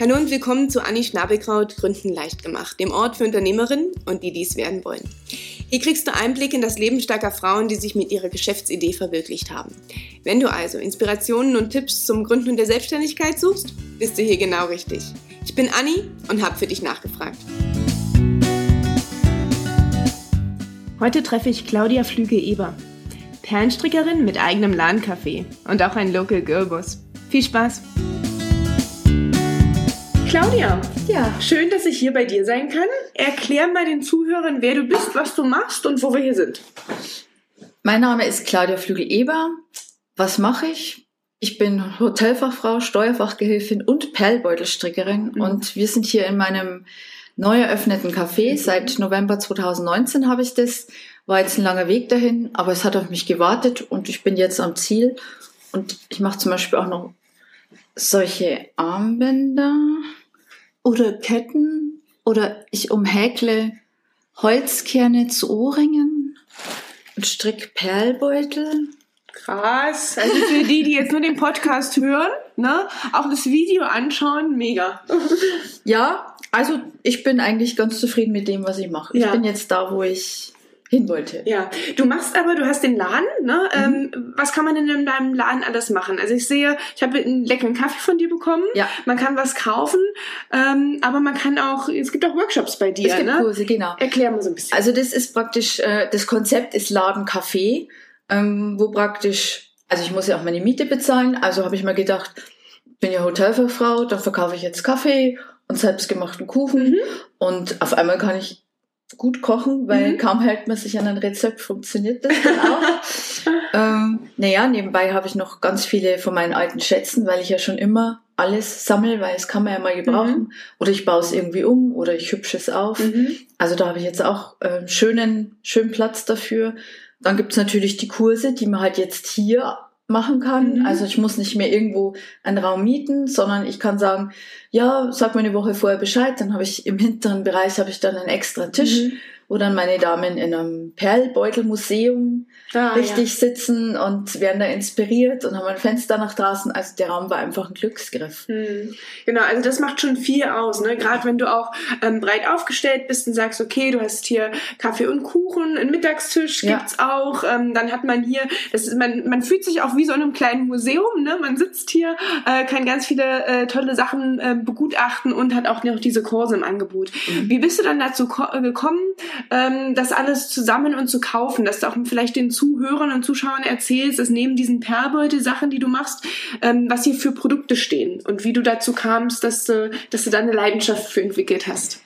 Hallo und willkommen zu Anni Schnabelkraut Gründen leicht gemacht, dem Ort für Unternehmerinnen und die dies werden wollen. Hier kriegst du Einblick in das Leben starker Frauen, die sich mit ihrer Geschäftsidee verwirklicht haben. Wenn du also Inspirationen und Tipps zum Gründen der Selbstständigkeit suchst, bist du hier genau richtig. Ich bin Anni und habe für dich nachgefragt. Heute treffe ich Claudia Flüge-Eber, Perlenstrickerin mit eigenem Ladencafé und auch ein Local Girlbus. Viel Spaß! Claudia, ja, schön, dass ich hier bei dir sein kann. Erklär mal den Zuhörern, wer du bist, was du machst und wo wir hier sind. Mein Name ist Claudia Flügel-Eber. Was mache ich? Ich bin Hotelfachfrau, Steuerfachgehilfin und Perlbeutelstrickerin mhm. und wir sind hier in meinem neu eröffneten Café. Mhm. Seit November 2019 habe ich das. War jetzt ein langer Weg dahin, aber es hat auf mich gewartet und ich bin jetzt am Ziel. Und ich mache zum Beispiel auch noch solche Armbänder oder Ketten oder ich umhäkle Holzkerne zu Ohrringen und strick Perlbeutel. Krass. Also für die, die jetzt nur den Podcast hören, ne, auch das Video anschauen, mega. Ja, also ich bin eigentlich ganz zufrieden mit dem, was ich mache. Ja. Ich bin jetzt da, wo ich hin wollte. Ja, du machst aber, du hast den Laden, ne? Mhm. Ähm, was kann man denn in deinem Laden alles machen? Also ich sehe, ich habe einen leckeren Kaffee von dir bekommen. Ja. Man kann was kaufen, ähm, aber man kann auch, es gibt auch Workshops bei dir. Es gibt ne? Kurse, genau. Erklär mal so ein bisschen. Also das ist praktisch, äh, das Konzept ist Laden Kaffee, ähm, wo praktisch, also ich muss ja auch meine Miete bezahlen, also habe ich mir gedacht, bin ja Hotelfachfrau, dann verkaufe ich jetzt Kaffee und selbstgemachten Kuchen mhm. und auf einmal kann ich gut kochen, weil mhm. kaum hält man sich an ein Rezept, funktioniert das dann auch. ähm, naja, nebenbei habe ich noch ganz viele von meinen alten Schätzen, weil ich ja schon immer alles sammle, weil es kann man ja mal gebrauchen. Mhm. Oder ich baue es irgendwie um oder ich hübsche es auf. Mhm. Also da habe ich jetzt auch äh, schönen, schönen Platz dafür. Dann gibt's natürlich die Kurse, die man halt jetzt hier machen kann. Mhm. Also ich muss nicht mehr irgendwo einen Raum mieten, sondern ich kann sagen, ja, sag mir eine Woche vorher Bescheid, dann habe ich im hinteren Bereich habe ich dann einen extra Tisch, mhm. wo dann meine Damen in einem Perlbeutelmuseum ah, richtig ja. sitzen und werden da inspiriert und haben ein Fenster nach draußen. Also der Raum war einfach ein Glücksgriff. Mhm. Genau, also das macht schon viel aus, ne? Gerade wenn du auch ähm, breit aufgestellt bist und sagst, okay, du hast hier Kaffee und Kuchen, einen Mittagstisch ja. gibt's auch, ähm, dann hat man hier, das ist, man, man fühlt sich auch wie so in einem kleinen Museum, ne? Man sitzt hier, äh, kann ganz viele äh, tolle Sachen äh, begutachten und hat auch noch diese Kurse im Angebot. Mhm. Wie bist du dann dazu gekommen, ähm, das alles zusammen und zu kaufen, dass du auch vielleicht den Zuhörern und Zuschauern erzählst, dass neben diesen Perlbeutel-Sachen, die du machst, ähm, was hier für Produkte stehen und wie du dazu kamst, dass du, dass du da eine Leidenschaft für entwickelt hast?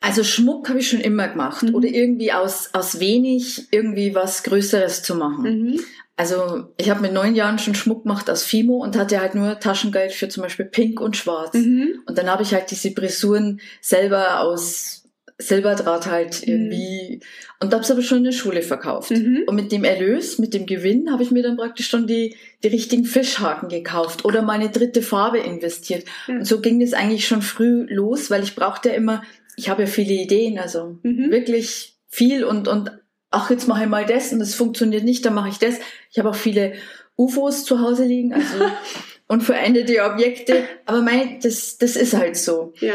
Also Schmuck habe ich schon immer gemacht mhm. oder irgendwie aus, aus wenig irgendwie was Größeres zu machen. Mhm. Also ich habe mit neun Jahren schon Schmuck gemacht aus Fimo und hatte halt nur Taschengeld für zum Beispiel Pink und Schwarz. Mhm. Und dann habe ich halt diese Brisuren selber aus Silberdraht halt mhm. irgendwie mhm. und habe es aber schon in der Schule verkauft. Mhm. Und mit dem Erlös, mit dem Gewinn, habe ich mir dann praktisch schon die, die richtigen Fischhaken gekauft oder meine dritte Farbe investiert. Mhm. Und so ging es eigentlich schon früh los, weil ich brauchte ja immer, ich habe ja viele Ideen, also mhm. wirklich viel und, und ach, jetzt mache ich mal das und es funktioniert nicht, dann mache ich das. Ich habe auch viele UFOs zu Hause liegen, also und veränderte Objekte. Aber mein, das, das ist halt so. Ja.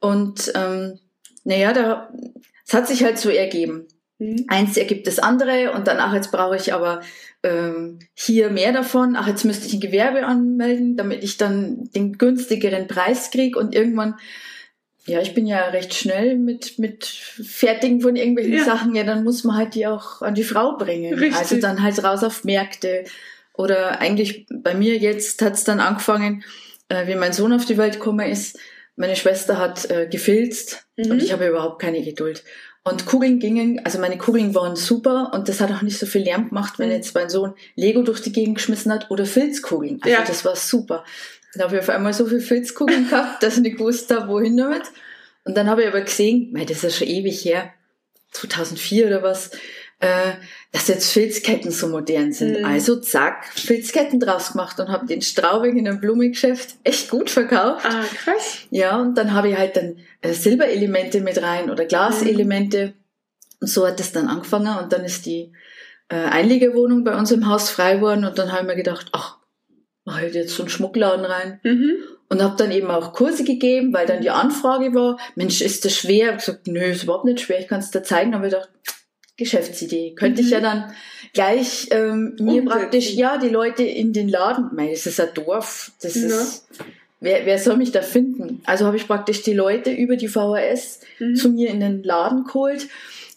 Und ähm, naja, da, es hat sich halt so ergeben. Mhm. Eins ergibt das andere und dann, ach, jetzt brauche ich aber ähm, hier mehr davon. Ach, jetzt müsste ich ein Gewerbe anmelden, damit ich dann den günstigeren Preis kriege und irgendwann ja, ich bin ja recht schnell mit, mit Fertigen von irgendwelchen ja. Sachen. Ja, dann muss man halt die auch an die Frau bringen. Richtig. Also dann halt raus auf Märkte. Oder eigentlich bei mir jetzt hat's dann angefangen, äh, wie mein Sohn auf die Welt gekommen ist. Meine Schwester hat äh, gefilzt mhm. und ich habe überhaupt keine Geduld. Und Kugeln gingen, also meine Kugeln waren super und das hat auch nicht so viel Lärm gemacht, wenn mhm. jetzt mein Sohn Lego durch die Gegend geschmissen hat oder Filzkugeln. Also ja. das war super. Dann habe ich auf einmal so viel Filzkugeln gehabt, dass ich nicht gewusst habe, wohin damit. Und dann habe ich aber gesehen, mei, das ist ja schon ewig her, 2004 oder was, äh, dass jetzt Filzketten so modern sind. Mhm. Also zack, Filzketten draus gemacht und habe den Straubing in einem Blumengeschäft echt gut verkauft. Ah, krass. Ja, und dann habe ich halt dann äh, Silberelemente mit rein oder Glaselemente. Mhm. Und so hat es dann angefangen und dann ist die äh, Einliegerwohnung bei uns im Haus frei geworden und dann habe ich mir gedacht, ach, mach halt jetzt so einen Schmuckladen rein. Mhm. und habe dann eben auch Kurse gegeben, weil dann die Anfrage war, Mensch, ist das schwer? Ich habe gesagt, nö, ist überhaupt nicht schwer, ich kann es dir zeigen. Aber ich gedacht, Geschäftsidee. Könnte mhm. ich ja dann gleich ähm, mir praktisch, ja, die Leute in den Laden, mein, das ist ein Dorf, das ja. ist, wer, wer soll mich da finden? Also habe ich praktisch die Leute über die VHS mhm. zu mir in den Laden geholt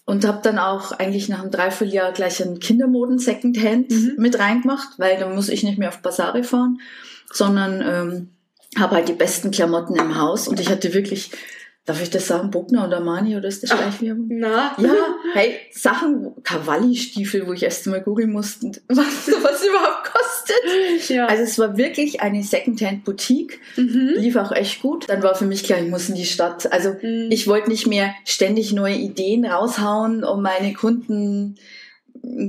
und habe dann auch eigentlich nach einem Dreivierteljahr gleich einen Kindermoden Secondhand mhm. mit reingemacht, weil dann muss ich nicht mehr auf Basare fahren, sondern ähm, habe halt die besten Klamotten im Haus und ich hatte wirklich Darf ich das sagen? Bogner oder Mani oder ist das gleich wie? Na? Ja, hey, Sachen, Cavalli-Stiefel, wo ich erst mal googeln musste, was was überhaupt kostet. Ja. Also es war wirklich eine Secondhand-Boutique, mhm. lief auch echt gut. Dann war für mich klar, ich muss in die Stadt. Also mhm. ich wollte nicht mehr ständig neue Ideen raushauen, um meine Kunden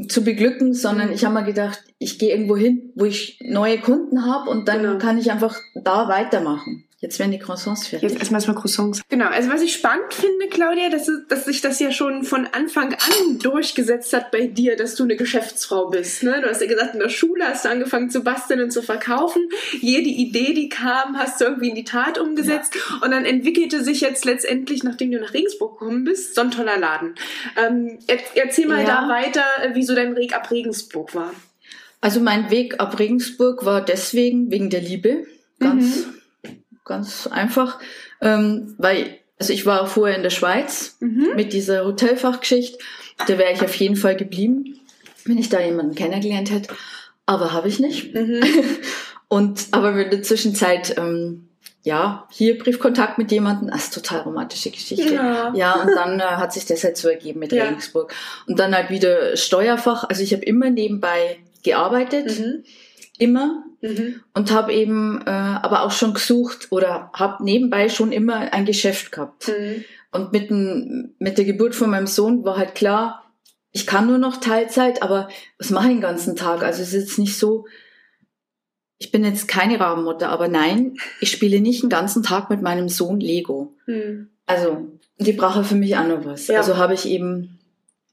zu beglücken, sondern mhm. ich habe mir gedacht, ich gehe irgendwo hin, wo ich neue Kunden habe und dann genau. kann ich einfach da weitermachen. Jetzt werden die Croissants fertig. Jetzt erstmal erstmal Croissants. Genau, also was ich spannend finde, Claudia, dass, dass sich das ja schon von Anfang an durchgesetzt hat bei dir, dass du eine Geschäftsfrau bist. Ne? Du hast ja gesagt, in der Schule hast du angefangen zu basteln und zu verkaufen. Jede Idee, die kam, hast du irgendwie in die Tat umgesetzt. Ja. Und dann entwickelte sich jetzt letztendlich, nachdem du nach Regensburg gekommen bist, so ein toller Laden. Ähm, erzähl mal ja. da weiter, wie so dein Weg ab Regensburg war. Also mein Weg ab Regensburg war deswegen wegen der Liebe. Ganz. Mhm ganz einfach, ähm, weil also ich war vorher in der Schweiz mhm. mit dieser Hotelfachgeschichte, da wäre ich auf jeden Fall geblieben, wenn ich da jemanden kennengelernt hätte, aber habe ich nicht. Mhm. Und aber in der Zwischenzeit ähm, ja, hier Briefkontakt mit jemandem, das ist total romantische Geschichte. Ja, ja und dann äh, hat sich das halt so ergeben mit ja. Regensburg. Und dann halt wieder Steuerfach, also ich habe immer nebenbei gearbeitet. Mhm immer mhm. und habe eben äh, aber auch schon gesucht oder habe nebenbei schon immer ein Geschäft gehabt. Mhm. Und mit, dem, mit der Geburt von meinem Sohn war halt klar, ich kann nur noch Teilzeit, aber was mache ich den ganzen Tag? Also es ist jetzt nicht so, ich bin jetzt keine Rabenmutter, aber nein, ich spiele nicht den ganzen Tag mit meinem Sohn Lego. Mhm. Also die brauche für mich auch noch was. Ja. Also habe ich eben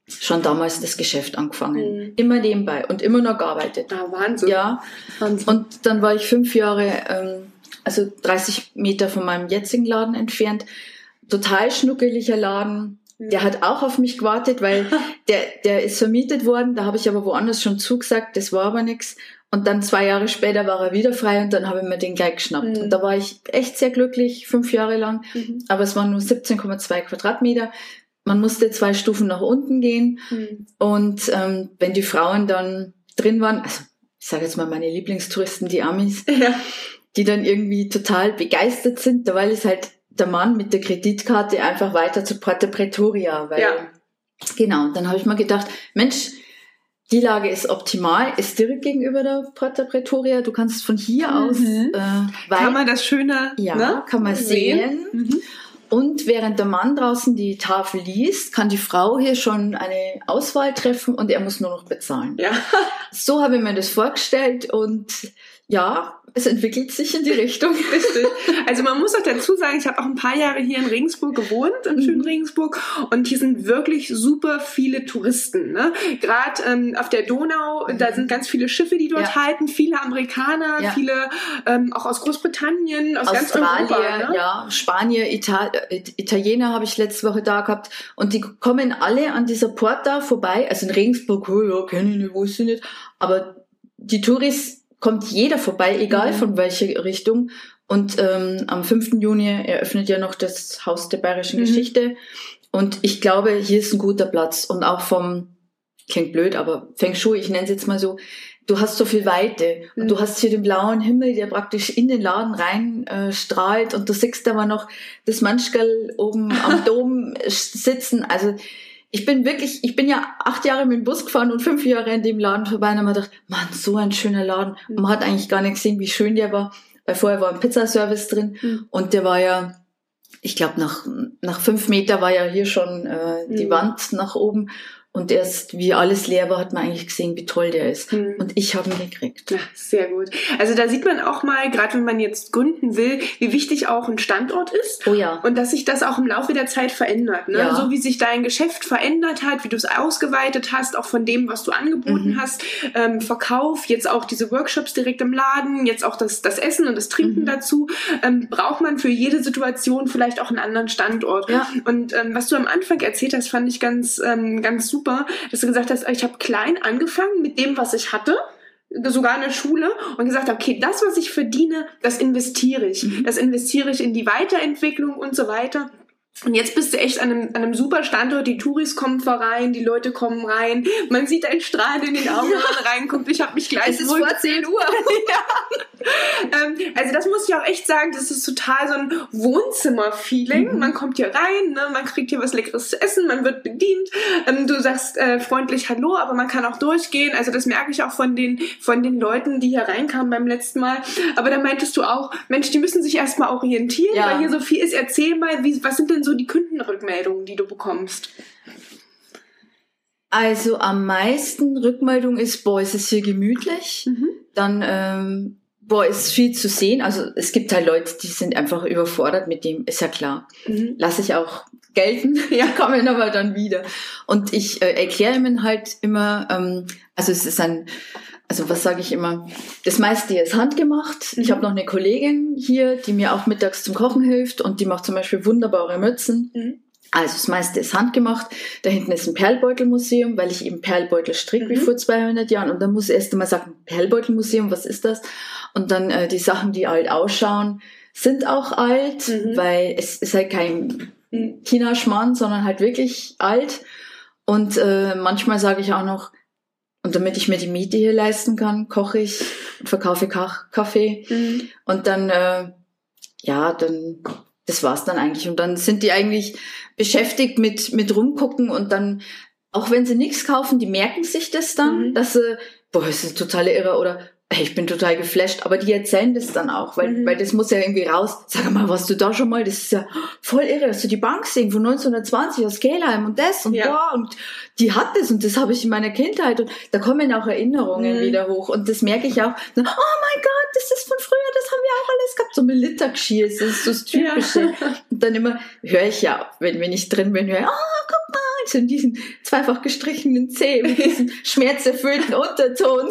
schon damals das Geschäft angefangen. Mhm. Immer nebenbei und immer noch gearbeitet. Ah, Wahnsinn. Ja. Wahnsinn. Und dann war ich fünf Jahre, ähm, also 30 Meter von meinem jetzigen Laden entfernt. Total schnuckeliger Laden. Mhm. Der hat auch auf mich gewartet, weil der, der ist vermietet worden. Da habe ich aber woanders schon zugesagt. Das war aber nichts. Und dann zwei Jahre später war er wieder frei und dann habe ich mir den gleich geschnappt. Mhm. Und da war ich echt sehr glücklich, fünf Jahre lang. Mhm. Aber es waren nur 17,2 Quadratmeter man musste zwei Stufen nach unten gehen. Mhm. Und ähm, wenn die Frauen dann drin waren, also ich sage jetzt mal meine Lieblingstouristen, die Amis, ja. die dann irgendwie total begeistert sind, da weil es halt der Mann mit der Kreditkarte einfach weiter zu Porta Pretoria, weil ja. genau, dann habe ich mir gedacht, Mensch, die Lage ist optimal, ist direkt gegenüber der Porta Pretoria. Du kannst von hier mhm. aus äh, weit, kann man das schöner ja, ne? kann man sehen. sehen. Mhm. Und während der Mann draußen die Tafel liest, kann die Frau hier schon eine Auswahl treffen und er muss nur noch bezahlen. Ja. So habe ich mir das vorgestellt und ja, es entwickelt sich in die Richtung. Richtig. Also man muss auch dazu sagen, ich habe auch ein paar Jahre hier in Regensburg gewohnt, im schönen mhm. Regensburg, und hier sind wirklich super viele Touristen. Ne? Gerade ähm, auf der Donau, mhm. da sind ganz viele Schiffe, die dort ja. halten, viele Amerikaner, ja. viele ähm, auch aus Großbritannien, aus Australien, ganz Europa. Ne? Ja, Spanier, Ital äh, Italiener habe ich letzte Woche da gehabt und die kommen alle an dieser Porta vorbei. Also in Regensburg, oh ja, kenne ich nicht, wo ist sie nicht, aber die Touristen kommt jeder vorbei, egal mhm. von welcher Richtung. Und ähm, am 5. Juni eröffnet ja noch das Haus der bayerischen mhm. Geschichte. Und ich glaube, hier ist ein guter Platz. Und auch vom, klingt blöd, aber Feng Shui, ich nenne es jetzt mal so, du hast so viel Weite. Mhm. Und du hast hier den blauen Himmel, der praktisch in den Laden rein äh, strahlt. Und du siehst aber noch das Manschgal oben am Dom sitzen. Also ich bin wirklich, ich bin ja acht Jahre mit dem Bus gefahren und fünf Jahre in dem Laden vorbei und habe mir gedacht, Mann, so ein schöner Laden. Und man hat eigentlich gar nicht gesehen, wie schön der war, weil vorher war ein Pizzaservice drin mhm. und der war ja, ich glaube, nach, nach fünf Meter war ja hier schon äh, die mhm. Wand nach oben. Und erst wie alles leer war, hat man eigentlich gesehen, wie toll der ist. Mhm. Und ich habe ihn gekriegt. Ja, sehr gut. Also da sieht man auch mal, gerade wenn man jetzt gründen will, wie wichtig auch ein Standort ist. Oh ja. Und dass sich das auch im Laufe der Zeit verändert. Ne? Ja. So wie sich dein Geschäft verändert hat, wie du es ausgeweitet hast, auch von dem, was du angeboten mhm. hast. Ähm, Verkauf, jetzt auch diese Workshops direkt im Laden, jetzt auch das, das Essen und das Trinken mhm. dazu. Ähm, braucht man für jede Situation vielleicht auch einen anderen Standort. Ja. Und ähm, was du am Anfang erzählt hast, fand ich ganz, ähm, ganz super super, dass du gesagt hast, ich habe klein angefangen mit dem, was ich hatte sogar in der Schule und gesagt habe, okay, das, was ich verdiene, das investiere ich. Mhm. Das investiere ich in die Weiterentwicklung und so weiter. Und jetzt bist du echt an einem, an einem super Standort. Die Touris kommen vorein, die Leute kommen rein. Man sieht einen Strahl in den Augen, wenn man reinkommt. Ich habe mich gleich Es ist vor 10 Uhr. ja. Ähm, also das muss ich auch echt sagen, das ist total so ein Wohnzimmer-Feeling. Mhm. Man kommt hier rein, ne? man kriegt hier was Leckeres zu essen, man wird bedient. Ähm, du sagst äh, freundlich Hallo, aber man kann auch durchgehen. Also das merke ich auch von den, von den Leuten, die hier reinkamen beim letzten Mal. Aber da meintest du auch, Mensch, die müssen sich erstmal orientieren, ja. weil hier so viel ist. Erzähl mal, wie, was sind denn so die Kundenrückmeldungen, die du bekommst? Also am meisten Rückmeldung ist, boah, ist es hier gemütlich. Mhm. Dann, ähm, boah, ist viel zu sehen. Also es gibt halt Leute, die sind einfach überfordert mit dem, ist ja klar. Mhm. Lasse ich auch gelten, ja, kommen aber dann wieder. Und ich äh, erkläre ihnen halt immer, ähm, also es ist ein also was sage ich immer, das meiste ist handgemacht. Mhm. Ich habe noch eine Kollegin hier, die mir auch mittags zum Kochen hilft und die macht zum Beispiel wunderbare Mützen. Mhm. Also das meiste ist handgemacht. Da hinten ist ein Perlbeutelmuseum, weil ich eben Perlbeutel stricke mhm. wie vor 200 Jahren. Und dann muss ich erst einmal sagen, Perlbeutelmuseum, was ist das? Und dann äh, die Sachen, die alt ausschauen, sind auch alt, mhm. weil es ist halt kein mhm. China-Schmarrn, sondern halt wirklich alt. Und äh, manchmal sage ich auch noch, und damit ich mir die Miete hier leisten kann, koche ich und verkaufe Kaffee. Mhm. Und dann, äh, ja, dann, das war's dann eigentlich. Und dann sind die eigentlich beschäftigt mit, mit rumgucken und dann, auch wenn sie nichts kaufen, die merken sich das dann, mhm. dass sie, boah, das ist totale Irre oder ich bin total geflasht, aber die erzählen das dann auch, weil, mhm. weil das muss ja irgendwie raus. Sag mal, warst du da schon mal? Das ist ja voll irre, dass du die Bank sehen von 1920 aus Kelheim und das und ja. da und die hat das und das habe ich in meiner Kindheit und da kommen auch Erinnerungen mhm. wieder hoch und das merke ich auch. Oh mein Gott, das ist von früher, das haben wir auch alles gehabt, so Mittagschiers, das ist so das Typische. Ja. Und dann immer höre ich ja, wenn, wenn ich drin bin, höre ich, oh, guck mal, so in diesen zweifach gestrichenen Zeh, mit diesem schmerzerfüllten Unterton.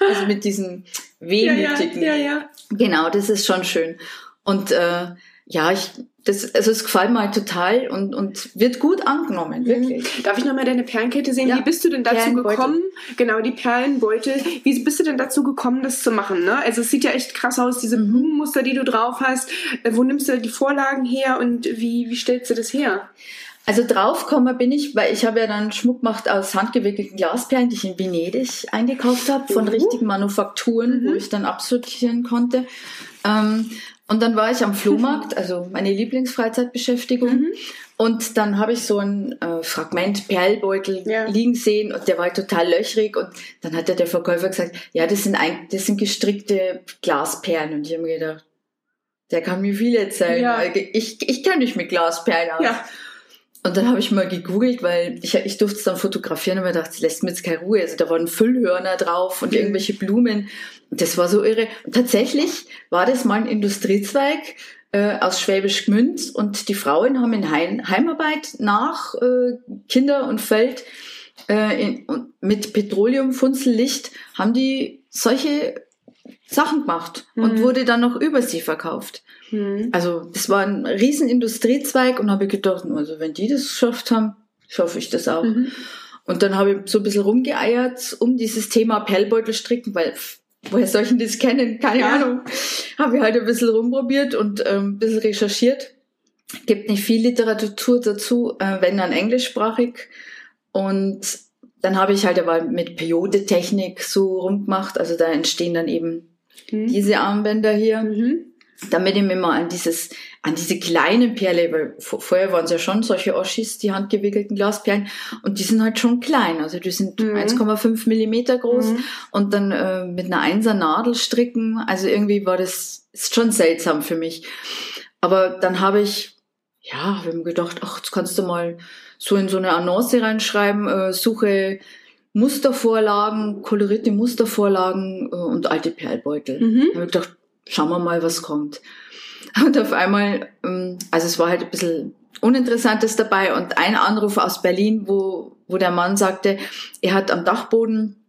Also mit diesem wehmütigen. Ja, ja, ja, ja. Genau, das ist schon schön. Und äh, ja, ich, das, also es gefällt mir halt total und, und wird gut angenommen, mhm. wirklich. Darf ich nochmal deine Perlenkette sehen? Ja. Wie bist du denn dazu gekommen? Genau, die Perlenbeutel. Wie bist du denn dazu gekommen, das zu machen? Ne? Also es sieht ja echt krass aus, diese mhm. Blumenmuster, die du drauf hast. Äh, wo nimmst du die Vorlagen her und wie, wie stellst du das her? Also draufgekommen bin ich, weil ich habe ja dann Schmuck gemacht aus handgewickelten Glasperlen, die ich in Venedig eingekauft habe, von uh. richtigen Manufakturen, mhm. wo ich dann absortieren konnte. Ähm, und dann war ich am Flohmarkt, also meine Lieblingsfreizeitbeschäftigung. Mhm. Und dann habe ich so ein äh, Fragment Perlbeutel ja. liegen sehen und der war total löchrig. Und dann hat der Verkäufer gesagt, ja, das sind, ein, das sind gestrickte Glasperlen. Und ich habe mir gedacht, der kann mir viel erzählen. Ja. Ich, ich kenne mich mit Glasperlen aus. Ja. Und dann habe ich mal gegoogelt, weil ich, ich durfte es dann fotografieren und mir dachte, lässt mir jetzt keine Ruhe. Also da waren Füllhörner drauf und mhm. irgendwelche Blumen. Und das war so irre. Und tatsächlich war das mal ein Industriezweig äh, aus Schwäbisch Gmünd und die Frauen haben in Heim, Heimarbeit nach äh, Kinder und Feld äh, in, mit Petroleumfunzellicht haben die solche Sachen gemacht mhm. und wurde dann noch über sie verkauft. Mhm. Also das war ein riesen Industriezweig und habe ich gedacht, also wenn die das geschafft haben, schaffe ich das auch. Mhm. Und dann habe ich so ein bisschen rumgeeiert um dieses Thema Perlbeutel stricken, weil woher soll ich denn das kennen? Keine ja. Ahnung. Habe ich halt ein bisschen rumprobiert und ähm, ein bisschen recherchiert. Gibt nicht viel Literatur dazu, äh, wenn dann englischsprachig. Und dann habe ich halt aber mit Periodetechnik so rumgemacht. Also da entstehen dann eben mhm. diese Armbänder hier. Mhm damit ich mich mal an dieses, an diese kleinen Perle, weil vorher waren es ja schon solche Oschis, die handgewickelten Glasperlen, und die sind halt schon klein, also die sind mhm. 1,5 Millimeter groß mhm. und dann äh, mit einer Einser Nadel stricken, also irgendwie war das ist schon seltsam für mich. Aber dann habe ich ja, wir haben gedacht, ach, jetzt kannst du mal so in so eine Annonce reinschreiben, äh, suche Mustervorlagen, kolorierte Mustervorlagen äh, und alte Perlbeutel. Mhm. Da habe ich gedacht, schauen wir mal, was kommt. Und auf einmal, ähm, also es war halt ein bisschen Uninteressantes dabei und ein Anruf aus Berlin, wo, wo der Mann sagte, er hat am Dachboden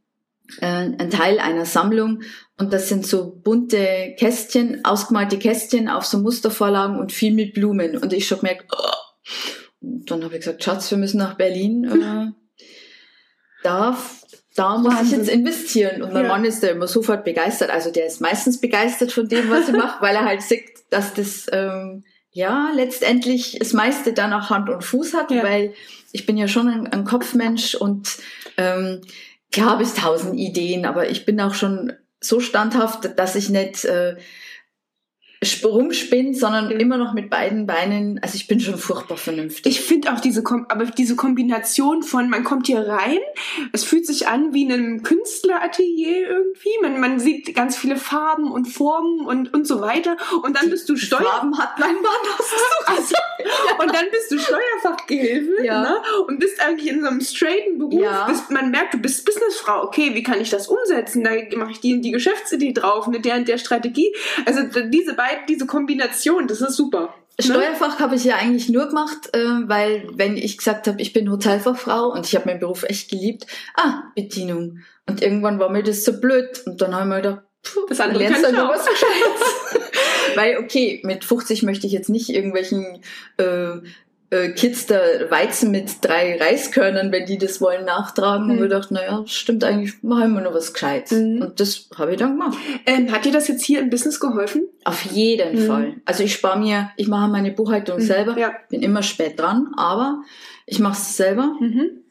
äh, ein Teil einer Sammlung und das sind so bunte Kästchen, ausgemalte Kästchen auf so Mustervorlagen und viel mit Blumen. Und ich schon gemerkt, oh. und dann habe ich gesagt, Schatz, wir müssen nach Berlin. Äh, da, da muss ich jetzt investieren. Und mein ja. Mann ist da immer sofort begeistert. Also der ist meistens begeistert von dem, was ich mache, weil er halt sieht, dass das ähm, ja letztendlich das meiste dann auch Hand und Fuß hat, ja. weil ich bin ja schon ein, ein Kopfmensch und ähm, klar habe ich tausend Ideen, aber ich bin auch schon so standhaft, dass ich nicht äh, rumspinnt, sondern mhm. immer noch mit beiden Beinen. Also ich bin schon furchtbar vernünftig. Ich finde auch diese, Kom aber diese Kombination von, man kommt hier rein, es fühlt sich an wie in einem Künstleratelier irgendwie. Man, man sieht ganz viele Farben und Formen und, und so weiter. Und dann bist du Steuer... Farben hat mein Mann also, Und dann bist du Steuerfachgehilfe ja. ne? und bist eigentlich in so einem straighten Beruf. Ja. Bist, man merkt, du bist Businessfrau. Okay, wie kann ich das umsetzen? Da mache ich die, die Geschäftsidee drauf mit der und der Strategie. Also diese beiden beiden, diese Kombination, das ist super. Ne? Steuerfach habe ich ja eigentlich nur gemacht, äh, weil wenn ich gesagt habe, ich bin Hotelfachfrau und ich habe meinen Beruf echt geliebt, ah, Bedienung. Und irgendwann war mir das so blöd und dann habe ich mir gedacht, puh, das andere lernst du noch was Gescheites. weil okay, mit 50 möchte ich jetzt nicht irgendwelchen äh, äh, Kids da Weizen mit drei Reiskörnern, wenn die das wollen, nachtragen. Mhm. Und wir dachten, naja, stimmt eigentlich, machen wir nur was Gescheites. Mhm. Und das habe ich dann gemacht. Ähm, hat dir das jetzt hier im Business geholfen? Auf jeden mhm. Fall. Also ich spare mir, ich mache meine Buchhaltung mhm. selber, ja. bin immer spät dran, aber ich mache es selber. Mhm.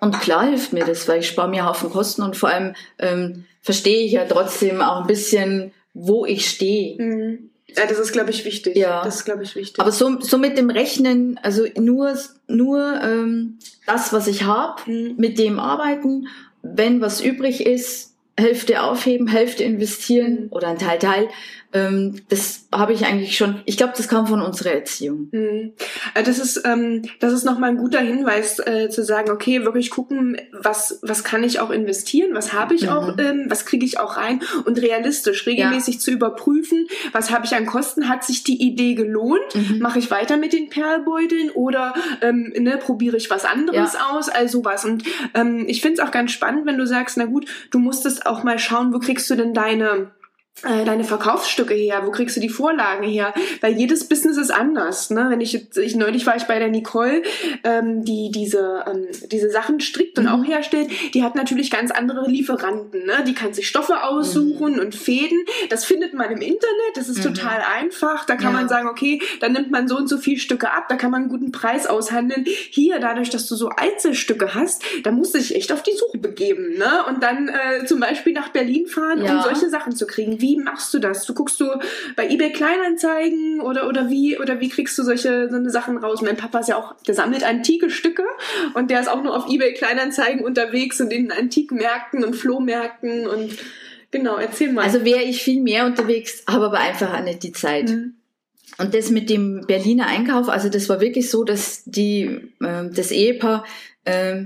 Und klar hilft mir das, weil ich spare mir Haufen Kosten und vor allem ähm, verstehe ich ja trotzdem auch ein bisschen, wo ich stehe. Mhm. Ja, das ist, glaube ich, wichtig. Ja. Das ist, glaube ich, wichtig. Aber so, so mit dem Rechnen, also nur, nur ähm, das, was ich habe, mhm. mit dem arbeiten. Wenn was übrig ist, Hälfte aufheben, Hälfte investieren mhm. oder ein Teil, Teil. Ähm, das habe ich eigentlich schon, ich glaube, das kam von unserer Erziehung. Mhm. Das ist, ähm, das ist nochmal ein guter Hinweis, äh, zu sagen, okay, wirklich gucken, was, was kann ich auch investieren, was habe ich mhm. auch, ähm, was kriege ich auch rein und realistisch, regelmäßig ja. zu überprüfen, was habe ich an Kosten, hat sich die Idee gelohnt, mhm. mache ich weiter mit den Perlbeuteln oder ähm, ne, probiere ich was anderes ja. aus, also was. Und ähm, ich finde es auch ganz spannend, wenn du sagst, na gut, du musstest auch mal schauen, wo kriegst du denn deine äh, deine Verkaufsstücke her? Wo kriegst du die Vorlagen her? Weil jedes Business ist anders. Ne? Wenn ich, ich neulich war ich bei der Nicole, ähm, die diese ähm, diese Sachen strickt und mhm. auch herstellt. Die hat natürlich ganz andere Lieferanten. Ne? Die kann sich Stoffe aussuchen mhm. und Fäden. Das findet man im Internet. Das ist mhm. total einfach. Da kann ja. man sagen, okay, dann nimmt man so und so viele Stücke ab. Da kann man einen guten Preis aushandeln. Hier, dadurch, dass du so Einzelstücke hast, da musst du dich echt auf die Suche begeben. Ne? Und dann äh, zum Beispiel nach Berlin fahren, ja. um solche Sachen zu kriegen wie machst du das? Du guckst du bei eBay Kleinanzeigen oder, oder wie, oder wie kriegst du solche, so eine Sachen raus? Mein Papa ist ja auch, der sammelt antike Stücke und der ist auch nur auf eBay Kleinanzeigen unterwegs und in Antikmärkten und Flohmärkten und genau, erzähl mal. Also wäre ich viel mehr unterwegs, habe aber einfach auch nicht die Zeit. Mhm. Und das mit dem Berliner Einkauf, also das war wirklich so, dass die, äh, das Ehepaar äh,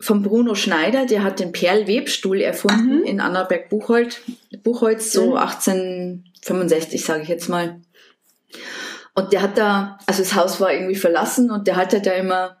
von Bruno Schneider, der hat den Perlwebstuhl erfunden mhm. in Annaberg-Buchholz, Buchholz, so mhm. 1865, sage ich jetzt mal. Und der hat da, also das Haus war irgendwie verlassen und der hatte da immer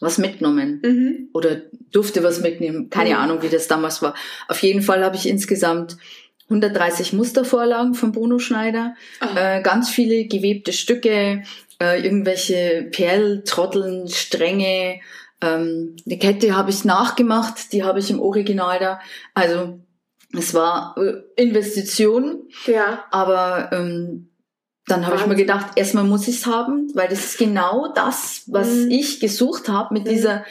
was mitgenommen mhm. oder durfte was mitnehmen. Keine mhm. Ahnung, wie das damals war. Auf jeden Fall habe ich insgesamt 130 Mustervorlagen von Bruno Schneider, äh, ganz viele gewebte Stücke, äh, irgendwelche Perltrotteln, Stränge, ähm, die Kette habe ich nachgemacht, die habe ich im Original da. Also es war äh, Investition, ja. aber ähm, dann habe ich mir gedacht, erstmal muss ich es haben, weil das ist genau das, was mhm. ich gesucht habe mit mhm. dieser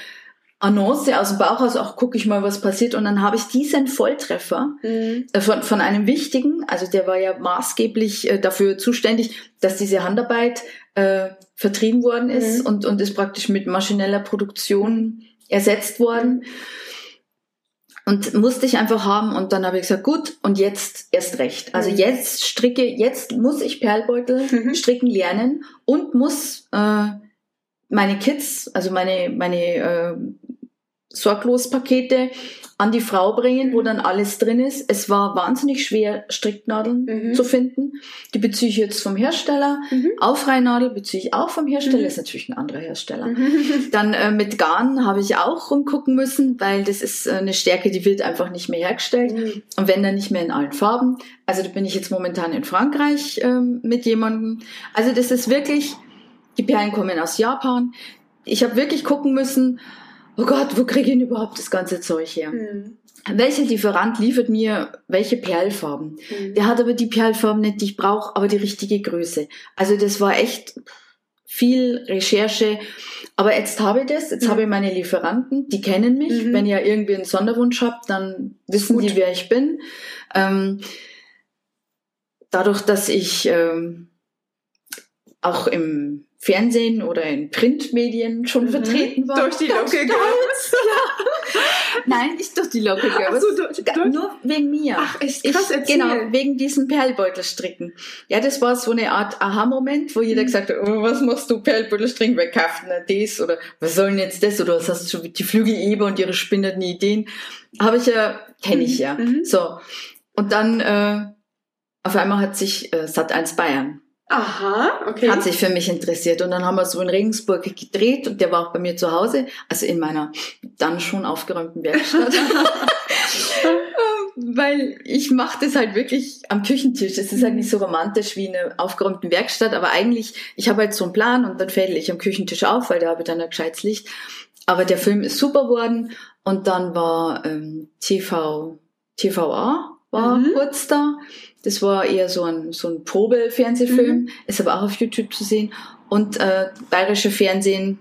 Annonce aus dem Bauchhaus, auch gucke ich mal, was passiert. Und dann habe ich diesen Volltreffer mhm. äh, von, von einem wichtigen, also der war ja maßgeblich äh, dafür zuständig, dass diese Handarbeit äh, vertrieben worden ist mhm. und, und ist praktisch mit maschineller Produktion ersetzt worden. Und musste ich einfach haben und dann habe ich gesagt, gut, und jetzt erst recht. Also mhm. jetzt stricke, jetzt muss ich Perlbeutel mhm. stricken lernen und muss äh, meine Kids, also meine, meine äh, Sorglospakete an die Frau bringen, wo dann alles drin ist. Es war wahnsinnig schwer, Stricknadeln mhm. zu finden. Die beziehe ich jetzt vom Hersteller. Mhm. Aufreihnadel beziehe ich auch vom Hersteller, mhm. ist natürlich ein anderer Hersteller. Mhm. Dann äh, mit Garn habe ich auch rumgucken müssen, weil das ist äh, eine Stärke, die wird einfach nicht mehr hergestellt. Mhm. Und wenn dann nicht mehr in allen Farben. Also da bin ich jetzt momentan in Frankreich ähm, mit jemandem. Also das ist wirklich, die Perlen kommen aus Japan. Ich habe wirklich gucken müssen, oh Gott, wo kriege ich denn überhaupt das ganze Zeug her? Mhm. Welcher Lieferant liefert mir welche Perlfarben? Mhm. Der hat aber die Perlfarben nicht, die ich brauche, aber die richtige Größe. Also das war echt viel Recherche. Aber jetzt habe ich das, jetzt mhm. habe ich meine Lieferanten, die kennen mich. Mhm. Wenn ihr irgendwie einen Sonderwunsch habt, dann wissen Gut. die, wer ich bin. Ähm, dadurch, dass ich ähm, auch im Fernsehen oder in Printmedien schon mhm. vertreten war. Durch die Local Girls? ja. Nein, nicht durch die Local Girls. So, durch, durch? Nur wegen mir. Ach, echt krass, ich, Genau, wegen diesen Perlbeutelstricken. Ja, das war so eine Art Aha-Moment, wo jeder mhm. gesagt hat, oh, was machst du Perlbeutelstricken? Wer kauft denn das? Oder was soll denn jetzt das? Oder was hast du die Flügeleber und ihre spinnernden Ideen? Habe ich ja, kenne ich mhm. ja. Mhm. So. Und dann, äh, auf einmal hat sich äh, Sat1 Bayern Aha, okay. Hat sich für mich interessiert. Und dann haben wir so in Regensburg gedreht und der war auch bei mir zu Hause, also in meiner dann schon aufgeräumten Werkstatt. Weil ich mache das halt wirklich am Küchentisch. Es ist halt nicht so romantisch wie in einer aufgeräumten Werkstatt, aber eigentlich, ich habe halt so einen Plan und dann fädel ich am Küchentisch auf, weil da habe ich dann ein gescheites Licht. Aber der Film ist super worden und dann war ähm, TV, TVA war mhm. kurz da. Das war eher so ein, so ein Probe-Fernsehfilm, mhm. ist aber auch auf YouTube zu sehen. Und äh, bayerische Fernsehen,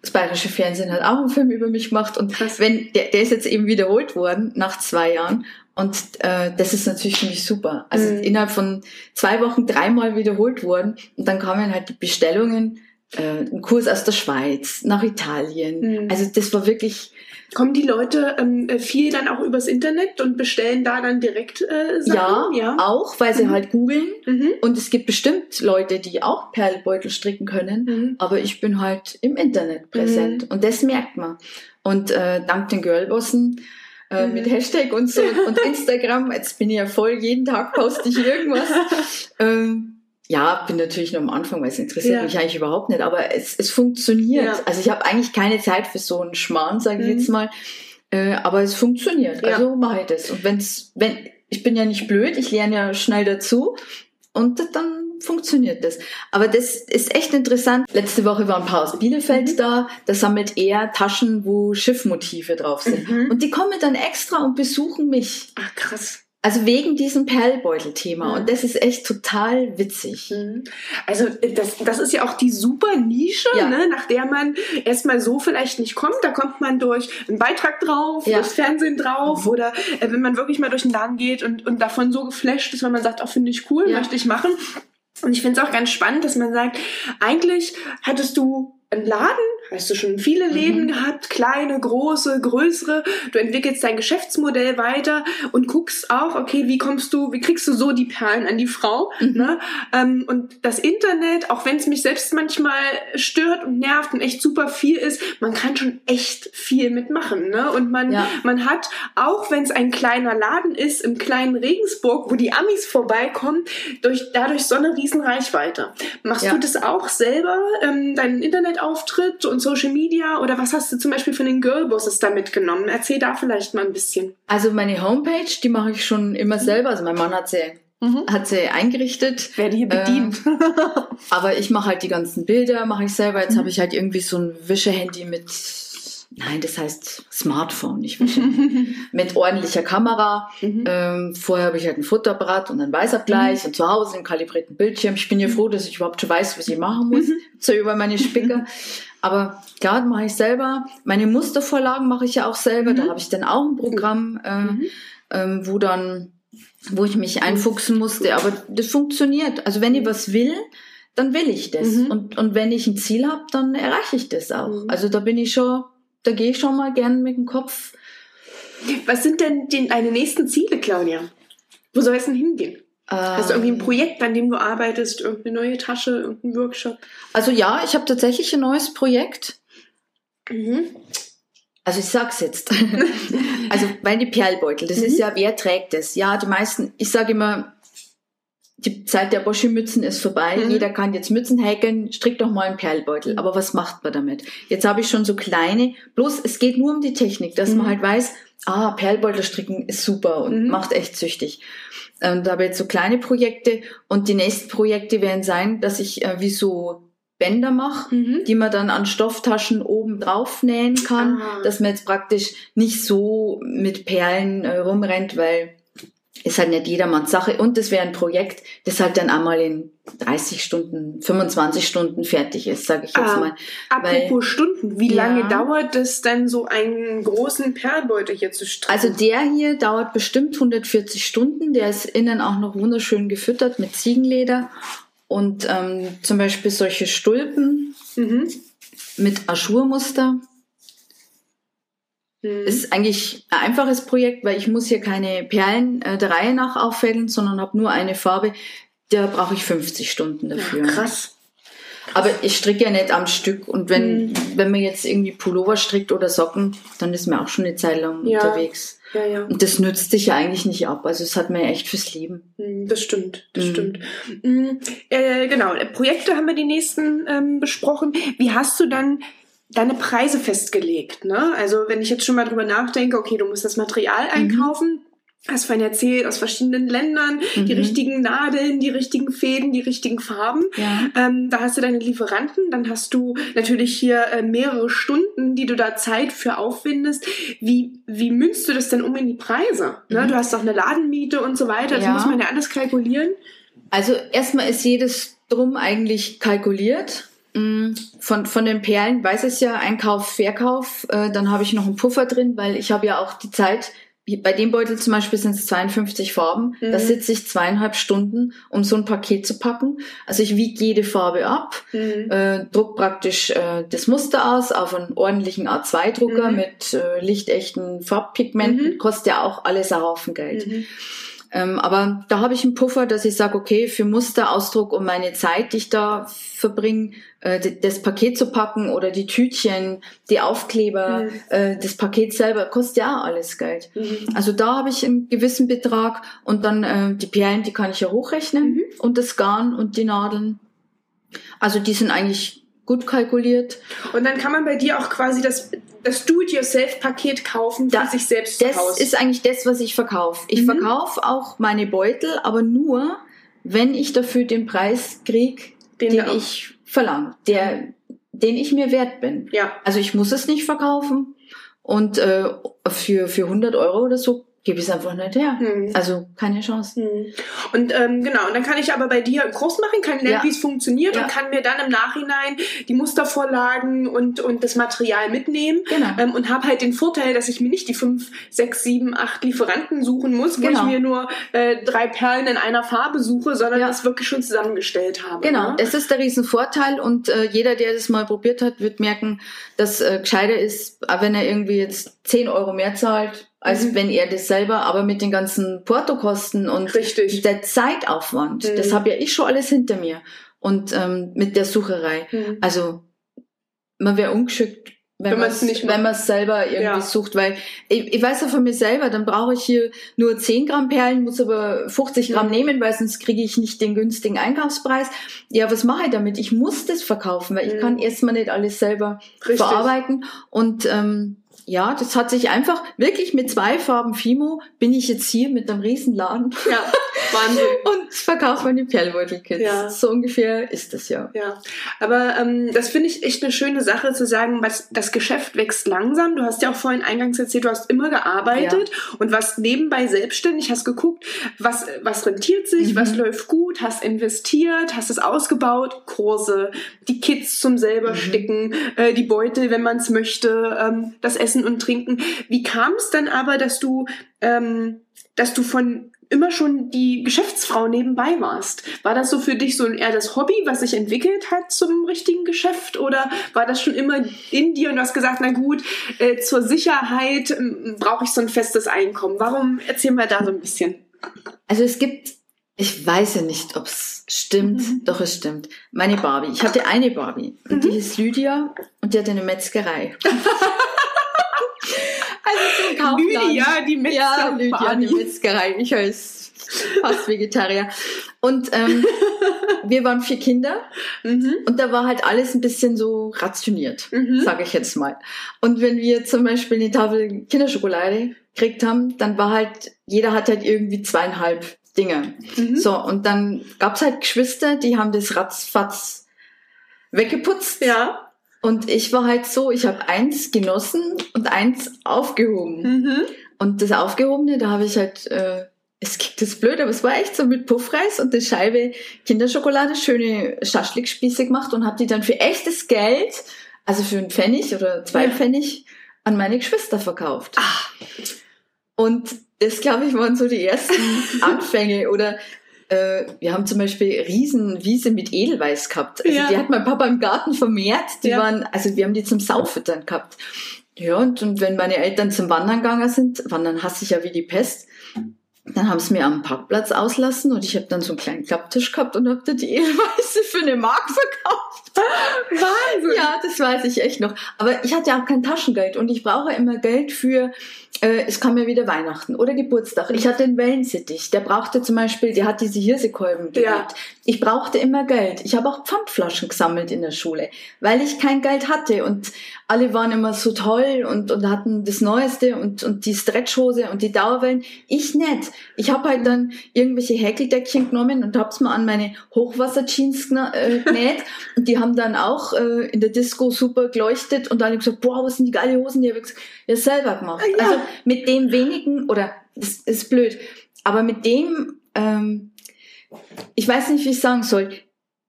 das bayerische Fernsehen hat auch einen Film über mich gemacht. Und Krass. wenn der, der ist jetzt eben wiederholt worden nach zwei Jahren. Und äh, das ist natürlich für mich super. Also mhm. innerhalb von zwei Wochen dreimal wiederholt worden. Und dann kamen halt die Bestellungen, ein Kurs aus der Schweiz, nach Italien. Mhm. Also das war wirklich Kommen die Leute ähm, äh, viel dann auch übers Internet und bestellen da dann direkt äh, Sachen? Ja, ja, auch, weil sie mhm. halt googeln. Mhm. Und es gibt bestimmt Leute, die auch Perlbeutel stricken können. Mhm. Aber ich bin halt im Internet präsent. Mhm. Und das merkt man. Und äh, dank den Girlbossen äh, mit mhm. Hashtag und so und Instagram, jetzt bin ich ja voll, jeden Tag poste ich irgendwas. ähm, ja, bin natürlich noch am Anfang, weil es interessiert ja. mich eigentlich überhaupt nicht, aber es, es funktioniert. Ja. Also ich habe eigentlich keine Zeit für so einen Schmarrn, sage ich mhm. jetzt mal. Äh, aber es funktioniert. Ja. Also mache ich das. Und wenn's, wenn, ich bin ja nicht blöd, ich lerne ja schnell dazu und dann funktioniert das. Aber das ist echt interessant. Letzte Woche war ein Paar aus Bielefeld mhm. da, da sammelt er Taschen, wo Schiffmotive drauf sind. Mhm. Und die kommen dann extra und besuchen mich. Ach krass. Also wegen diesem Perlbeutel-Thema. Mhm. Und das ist echt total witzig. Mhm. Also das, das ist ja auch die super Nische, ja. ne, nach der man erstmal so vielleicht nicht kommt. Da kommt man durch einen Beitrag drauf, ja. durchs Fernsehen drauf mhm. oder äh, wenn man wirklich mal durch den Laden geht und, und davon so geflasht ist, wenn man sagt, auch oh, finde ich cool, ja. möchte ich machen. Und ich finde es auch ganz spannend, dass man sagt, eigentlich hattest du einen Laden, hast du schon viele Läden mhm. gehabt, kleine, große, größere. Du entwickelst dein Geschäftsmodell weiter und guckst auch, okay, wie kommst du, wie kriegst du so die Perlen an die Frau? Mhm. Ne? Ähm, und das Internet, auch wenn es mich selbst manchmal stört und nervt und echt super viel ist, man kann schon echt viel mitmachen. Ne? Und man, ja. man hat, auch wenn es ein kleiner Laden ist, im kleinen Regensburg, wo die Amis vorbeikommen, durch, dadurch so eine riesen Reichweite. Machst ja. du das auch selber, ähm, deinen Internetauftritt und Social Media oder was hast du zum Beispiel von den Girlbosses da mitgenommen? Erzähl da vielleicht mal ein bisschen. Also meine Homepage, die mache ich schon immer selber. Also mein Mann hat sie Mhm. hat sie eingerichtet. Werde hier bedient. Äh, aber ich mache halt die ganzen Bilder, mache ich selber. Jetzt mhm. habe ich halt irgendwie so ein Wische-Handy mit Nein, das heißt Smartphone, nicht mit ordentlicher Kamera. Mhm. Ähm, vorher habe ich halt ein Futterapparat und einen Weißabgleich mhm. und zu Hause einen kalibrierten Bildschirm. Ich bin ja froh, dass ich überhaupt schon weiß, was ich machen muss. Mhm. So über meine Spicker. Aber klar, mache ich selber. Meine Mustervorlagen mache ich ja auch selber. Da mhm. habe ich dann auch ein Programm, äh, mhm. ähm, wo dann, wo ich mich einfuchsen musste. Aber das funktioniert. Also wenn ich was will, dann will ich das. Mhm. Und, und wenn ich ein Ziel habe, dann erreiche ich das auch. Also da bin ich schon da gehe ich schon mal gern mit dem Kopf Was sind denn die, deine nächsten Ziele, Claudia? Wo soll es denn hingehen? Hast du irgendwie ein ähm. Projekt, an dem du arbeitest, irgendeine neue Tasche, irgendein Workshop? Also ja, ich habe tatsächlich ein neues Projekt. Mhm. Also ich sag's jetzt. also die Perlbeutel, das mhm. ist ja, wer trägt das? Ja, die meisten, ich sage immer, die Zeit der Boschi-Mützen ist vorbei. Mhm. Jeder kann jetzt Mützen häkeln, strickt doch mal einen Perlbeutel. Aber was macht man damit? Jetzt habe ich schon so kleine, bloß es geht nur um die Technik, dass mhm. man halt weiß, ah, Perlbeutel stricken ist super und mhm. macht echt süchtig. Und da habe ich jetzt so kleine Projekte und die nächsten Projekte werden sein, dass ich äh, wie so Bänder mache, mhm. die man dann an Stofftaschen oben drauf nähen kann, ah. dass man jetzt praktisch nicht so mit Perlen äh, rumrennt, weil ist halt nicht jedermanns Sache. Und das wäre ein Projekt, das halt dann einmal in 30 Stunden, 25 Stunden fertig ist, sage ich jetzt ah, mal. Apropos Weil, Stunden, wie ja, lange dauert es denn, so einen großen Perlbeutel hier zu stricken? Also der hier dauert bestimmt 140 Stunden. Der ist innen auch noch wunderschön gefüttert mit Ziegenleder. Und ähm, zum Beispiel solche Stulpen mhm. mit Aschurmuster Mhm. Ist eigentlich ein einfaches Projekt, weil ich muss hier keine Perlen äh, der Reihe nach auffällen, sondern habe nur eine Farbe. Da brauche ich 50 Stunden dafür. Ja, krass. Aber ich stricke ja nicht am Stück und wenn, mhm. wenn man jetzt irgendwie Pullover strickt oder Socken, dann ist man auch schon eine Zeit lang ja. unterwegs. Ja, ja. Und das nützt sich ja eigentlich nicht ab. Also es hat mir echt fürs Leben. Mhm, das stimmt, das mhm. stimmt. Mhm, äh, genau, Projekte haben wir die nächsten ähm, besprochen. Wie hast du dann deine Preise festgelegt. Ne? Also wenn ich jetzt schon mal drüber nachdenke, okay, du musst das Material mhm. einkaufen. Mhm. Hast vorhin erzählt, aus verschiedenen Ländern, mhm. die richtigen Nadeln, die richtigen Fäden, die richtigen Farben. Ja. Ähm, da hast du deine Lieferanten, dann hast du natürlich hier äh, mehrere Stunden, die du da Zeit für aufwendest. Wie, wie münzt du das denn um in die Preise? Ne? Mhm. Du hast auch eine Ladenmiete und so weiter, das ja. muss man ja alles kalkulieren. Also erstmal ist jedes drum eigentlich kalkuliert. Mm, von, von den Perlen weiß es ja, Einkauf, Verkauf, äh, dann habe ich noch einen Puffer drin, weil ich habe ja auch die Zeit, bei dem Beutel zum Beispiel sind es 52 Farben, mhm. da sitze ich zweieinhalb Stunden, um so ein Paket zu packen. Also ich wiege jede Farbe ab, mhm. äh, druck praktisch äh, das Muster aus auf einen ordentlichen A2-Drucker mhm. mit äh, lichtechten Farbpigmenten, mhm. kostet ja auch alles ein Haufen Geld. Ähm, aber da habe ich einen Puffer, dass ich sage, okay, für Musterausdruck und meine Zeit, die ich da verbringe, äh, das Paket zu packen oder die Tütchen, die Aufkleber, mhm. äh, das Paket selber, kostet ja alles Geld. Mhm. Also da habe ich einen gewissen Betrag und dann äh, die Perlen, die kann ich ja hochrechnen mhm. und das Garn und die Nadeln. Also die sind eigentlich gut kalkuliert. Und dann kann man bei dir auch quasi das, das Do-it-yourself-Paket kaufen für sich selbst Das Haus. ist eigentlich das, was ich verkaufe. Ich mhm. verkaufe auch meine Beutel, aber nur, wenn ich dafür den Preis kriege, den, den ich verlange, der, den ich mir wert bin. Ja. Also ich muss es nicht verkaufen. Und äh, für, für 100 Euro oder so gebe ich es einfach nicht her. Hm. Also keine Chance. Hm. Und ähm, genau, und dann kann ich aber bei dir groß machen, kann lernen, ja. wie es funktioniert ja. und kann mir dann im Nachhinein die Mustervorlagen und, und das Material mitnehmen. Genau. Ähm, und habe halt den Vorteil, dass ich mir nicht die fünf, sechs, sieben, acht Lieferanten suchen muss, genau. wo ich mir nur äh, drei Perlen in einer Farbe suche, sondern ja. das wirklich schon zusammengestellt habe. Genau, ne? das ist der Riesenvorteil und äh, jeder, der das mal probiert hat, wird merken, dass äh, gescheiter ist, wenn er irgendwie jetzt zehn Euro mehr zahlt, als mhm. wenn er das selber, aber mit den ganzen Portokosten und Richtig. der Zeitaufwand, mhm. das habe ja ich schon alles hinter mir. Und ähm, mit der Sucherei. Mhm. Also man wäre ungeschickt, wenn, man es nicht wenn man es selber irgendwie ja. sucht, weil ich, ich weiß ja von mir selber, dann brauche ich hier nur 10 Gramm Perlen, muss aber 50 Gramm mhm. nehmen, weil sonst kriege ich nicht den günstigen Einkaufspreis. Ja, was mache ich damit? Ich muss das verkaufen, weil ich mhm. kann erstmal nicht alles selber Richtig. verarbeiten und ähm, ja, das hat sich einfach wirklich mit zwei Farben Fimo bin ich jetzt hier mit einem Riesenladen. Ja, Wahnsinn. und verkaufe meine Perlbeutelkits. Ja. So ungefähr ist das ja. Ja, aber ähm, das finde ich echt eine schöne Sache zu sagen, was, das Geschäft wächst langsam. Du hast ja auch vorhin eingangs erzählt, du hast immer gearbeitet ja. und warst nebenbei selbstständig, hast geguckt, was, was rentiert sich, mhm. was läuft gut, hast investiert, hast es ausgebaut, Kurse, die Kits zum selber mhm. sticken, äh, die Beutel, wenn man es möchte, ähm, das Essen und Trinken. Wie kam es dann aber, dass du, ähm, dass du von immer schon die Geschäftsfrau nebenbei warst. War das so für dich so eher das Hobby, was sich entwickelt hat zum richtigen Geschäft? Oder war das schon immer in dir und du hast gesagt, na gut, äh, zur Sicherheit äh, brauche ich so ein festes Einkommen? Warum erzähl mal da so ein bisschen? Also es gibt, ich weiß ja nicht, ob es stimmt, mhm. doch es stimmt. Meine Barbie. Ich hatte eine Barbie und mhm. die hieß Lydia und die hatte eine Metzgerei. Also zum Kaufland. Lydia, die Metzgerei. Ja, Lydia, die Metzgerei. Ich als fast Vegetarier. Und ähm, wir waren vier Kinder mhm. und da war halt alles ein bisschen so rationiert, mhm. sage ich jetzt mal. Und wenn wir zum Beispiel eine Tafel Kinderschokolade gekriegt haben, dann war halt, jeder hat halt irgendwie zweieinhalb Dinge. Mhm. So, und dann gab's halt Geschwister, die haben das ratzfatz weggeputzt. Ja. Und ich war halt so, ich habe eins genossen und eins aufgehoben. Mhm. Und das Aufgehobene, da habe ich halt, äh, es klingt das blöd, aber es war echt so mit Puffreis und eine Scheibe Kinderschokolade, schöne Schaschlikspieße gemacht und habe die dann für echtes Geld, also für einen Pfennig oder zwei ja. Pfennig, an meine Geschwister verkauft. Ach. Und das, glaube ich, waren so die ersten Anfänge. Oder äh, wir haben zum Beispiel Riesenwiese mit Edelweiß gehabt. Also ja. die hat mein Papa im Garten vermehrt. Die ja. waren, also wir haben die zum Saufüttern gehabt. Ja, und, und wenn meine Eltern zum Wandern gegangen sind, wandern hasse ich ja wie die Pest, dann haben sie mir am Parkplatz auslassen und ich habe dann so einen kleinen Klapptisch gehabt und habe da die Edelweiße für eine Mark verkauft. Wahnsinn! Ja, das weiß ich echt noch. Aber ich hatte ja auch kein Taschengeld und ich brauche immer Geld für äh, es kam ja wieder Weihnachten oder Geburtstag. Ich hatte einen Wellensittich, der brauchte zum Beispiel, der hat diese Hirsekolben gehabt. Ja. Ich brauchte immer Geld. Ich habe auch Pfandflaschen gesammelt in der Schule, weil ich kein Geld hatte und alle waren immer so toll und, und hatten das Neueste und, und die Stretchhose und die Dauerwellen. Ich nicht. Ich habe halt dann irgendwelche Häkeldeckchen genommen und hab's mal an meine Hochwasserjeans äh, genäht und die haben dann auch äh, in der Disco super geleuchtet und alle gesagt, boah, was sind die geile Hosen, die habe ich gesagt, ja selber gemacht. Ja. Also mit dem wenigen, oder das ist blöd, aber mit dem, ähm, ich weiß nicht, wie ich sagen soll,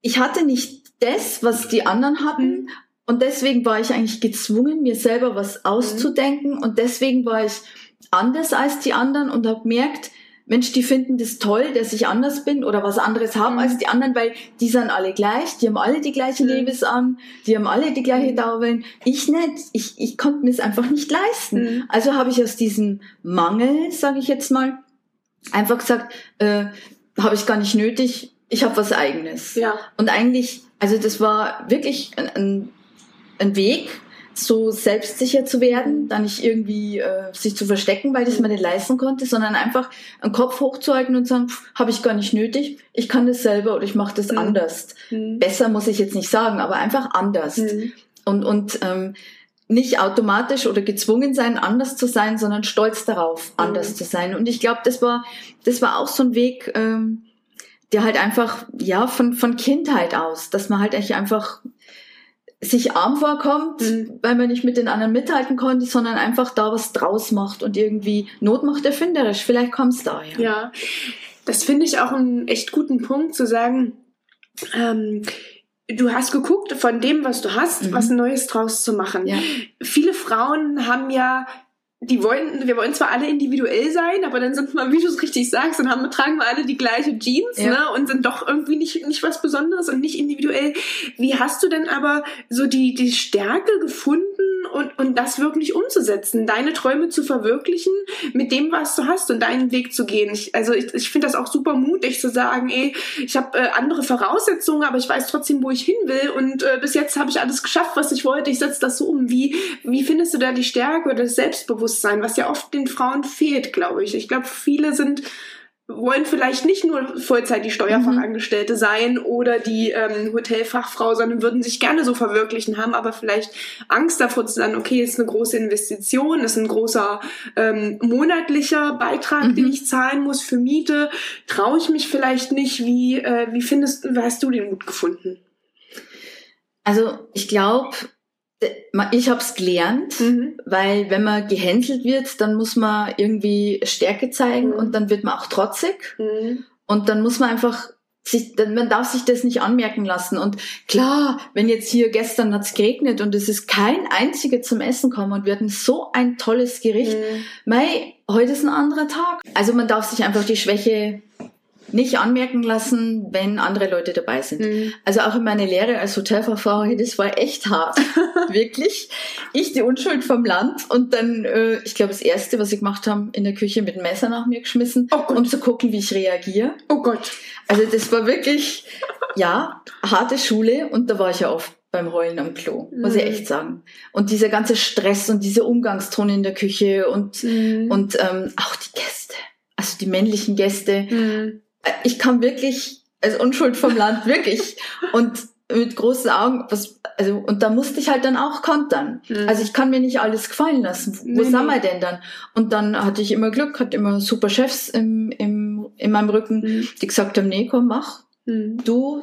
ich hatte nicht das, was die anderen hatten. Mhm. Und deswegen war ich eigentlich gezwungen, mir selber was auszudenken. Mhm. Und deswegen war ich anders als die anderen und habe gemerkt, Mensch, die finden das toll, dass ich anders bin oder was anderes haben mhm. als die anderen, weil die sind alle gleich, die haben alle die gleiche mhm. Lebens an, die haben alle die gleiche mhm. Dauerwellen. Ich nicht. Ich, ich konnte mir es einfach nicht leisten. Mhm. Also habe ich aus diesem Mangel, sage ich jetzt mal, einfach gesagt, äh, habe ich gar nicht nötig, ich habe was eigenes. Ja. Und eigentlich, also das war wirklich ein, ein, ein Weg, so selbstsicher zu werden, da nicht irgendwie äh, sich zu verstecken, weil es mir nicht leisten konnte, sondern einfach einen Kopf hochzuhalten und sagen, habe ich gar nicht nötig, ich kann das selber oder ich mache das mhm. anders. Mhm. Besser muss ich jetzt nicht sagen, aber einfach anders. Mhm. Und, und ähm, nicht automatisch oder gezwungen sein, anders zu sein, sondern stolz darauf, mhm. anders zu sein. Und ich glaube, das war, das war auch so ein Weg, ähm, der halt einfach, ja, von, von Kindheit aus, dass man halt echt einfach sich arm vorkommt, mhm. weil man nicht mit den anderen mithalten konnte, sondern einfach da was draus macht und irgendwie Not macht erfinderisch. Vielleicht kommt es daher. Ja, das finde ich auch einen echt guten Punkt zu sagen. Ähm, du hast geguckt, von dem, was du hast, mhm. was Neues draus zu machen. Ja. Viele Frauen haben ja die wollen, wir wollen zwar alle individuell sein, aber dann sind wir, wie du es richtig sagst, dann haben, tragen wir alle die gleiche Jeans, ja. ne, und sind doch irgendwie nicht, nicht was Besonderes und nicht individuell. Wie hast du denn aber so die, die Stärke gefunden und, und das wirklich umzusetzen, deine Träume zu verwirklichen mit dem, was du hast und deinen Weg zu gehen? Ich, also ich, ich finde das auch super mutig zu sagen, ey, ich habe äh, andere Voraussetzungen, aber ich weiß trotzdem, wo ich hin will und äh, bis jetzt habe ich alles geschafft, was ich wollte, ich setze das so um. Wie, wie findest du da die Stärke oder das Selbstbewusstsein? Selbstbewusstsein, was ja oft den Frauen fehlt, glaube ich. Ich glaube, viele sind wollen vielleicht nicht nur Vollzeit die Steuerfachangestellte mhm. sein oder die ähm, Hotelfachfrau, sondern würden sich gerne so verwirklichen, haben aber vielleicht Angst davor zu sagen, okay, ist eine große Investition, ist ein großer ähm, monatlicher Beitrag, mhm. den ich zahlen muss für Miete, traue ich mich vielleicht nicht. Wie, äh, wie findest du, hast du den Mut gefunden? Also ich glaube, ich habe es gelernt, mhm. weil wenn man gehänselt wird, dann muss man irgendwie Stärke zeigen mhm. und dann wird man auch trotzig. Mhm. Und dann muss man einfach sich, man darf sich das nicht anmerken lassen. Und klar, wenn jetzt hier gestern hat's geregnet und es ist kein einziger zum Essen kommen und wir hatten so ein tolles Gericht, mhm. mei, heute ist ein anderer Tag. Also man darf sich einfach die Schwäche nicht anmerken lassen, wenn andere Leute dabei sind. Mhm. Also auch in meiner Lehre als Hotelfachfrau, das war echt hart. Wirklich. Ich die Unschuld vom Land und dann, äh, ich glaube, das Erste, was ich gemacht habe, in der Küche mit dem Messer nach mir geschmissen, oh um zu gucken, wie ich reagiere. Oh Gott. Also das war wirklich, ja, harte Schule und da war ich ja oft beim Rollen am Klo, muss ich mhm. echt sagen. Und dieser ganze Stress und diese Umgangston in der Küche und, mhm. und ähm, auch die Gäste, also die männlichen Gäste. Mhm ich kam wirklich als Unschuld vom Land, wirklich. Und mit großen Augen, was, also, und da musste ich halt dann auch kontern. Mhm. Also ich kann mir nicht alles gefallen lassen. Wo nee, sind wir denn dann? Und dann hatte ich immer Glück, hatte immer super Chefs im, im, in meinem Rücken, mhm. die gesagt haben, nee, komm, mach. Mhm. Du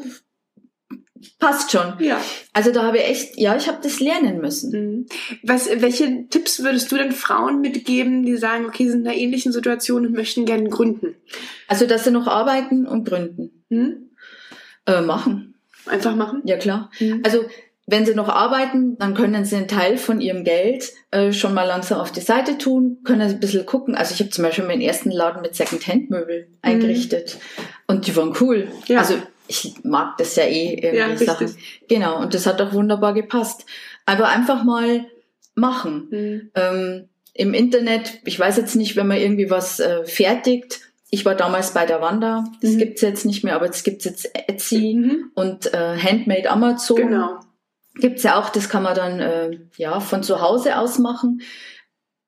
passt schon. Ja. Also da habe ich echt, ja, ich habe das lernen müssen. Mhm. Was, welche Tipps würdest du denn Frauen mitgeben, die sagen, okay, sie sind in einer ähnlichen Situation und möchten gerne gründen? Also, dass sie noch arbeiten und gründen. Mhm. Äh, machen. Einfach machen? Ja, klar. Mhm. Also, wenn sie noch arbeiten, dann können sie einen Teil von ihrem Geld äh, schon mal langsam auf die Seite tun, können ein bisschen gucken. Also ich habe zum Beispiel meinen ersten Laden mit Second-Hand-Möbel mhm. eingerichtet und die waren cool. Ja. Also ich mag das ja eh irgendwie ja, Sachen. Genau, und das hat auch wunderbar gepasst. Aber einfach mal machen. Mhm. Ähm, Im Internet, ich weiß jetzt nicht, wenn man irgendwie was äh, fertigt. Ich war damals bei der Wanda, das mhm. gibt's jetzt nicht mehr, aber es gibt's jetzt Etsy mhm. und äh, Handmade Amazon. Genau. Gibt's ja auch, das kann man dann äh, ja von zu Hause aus machen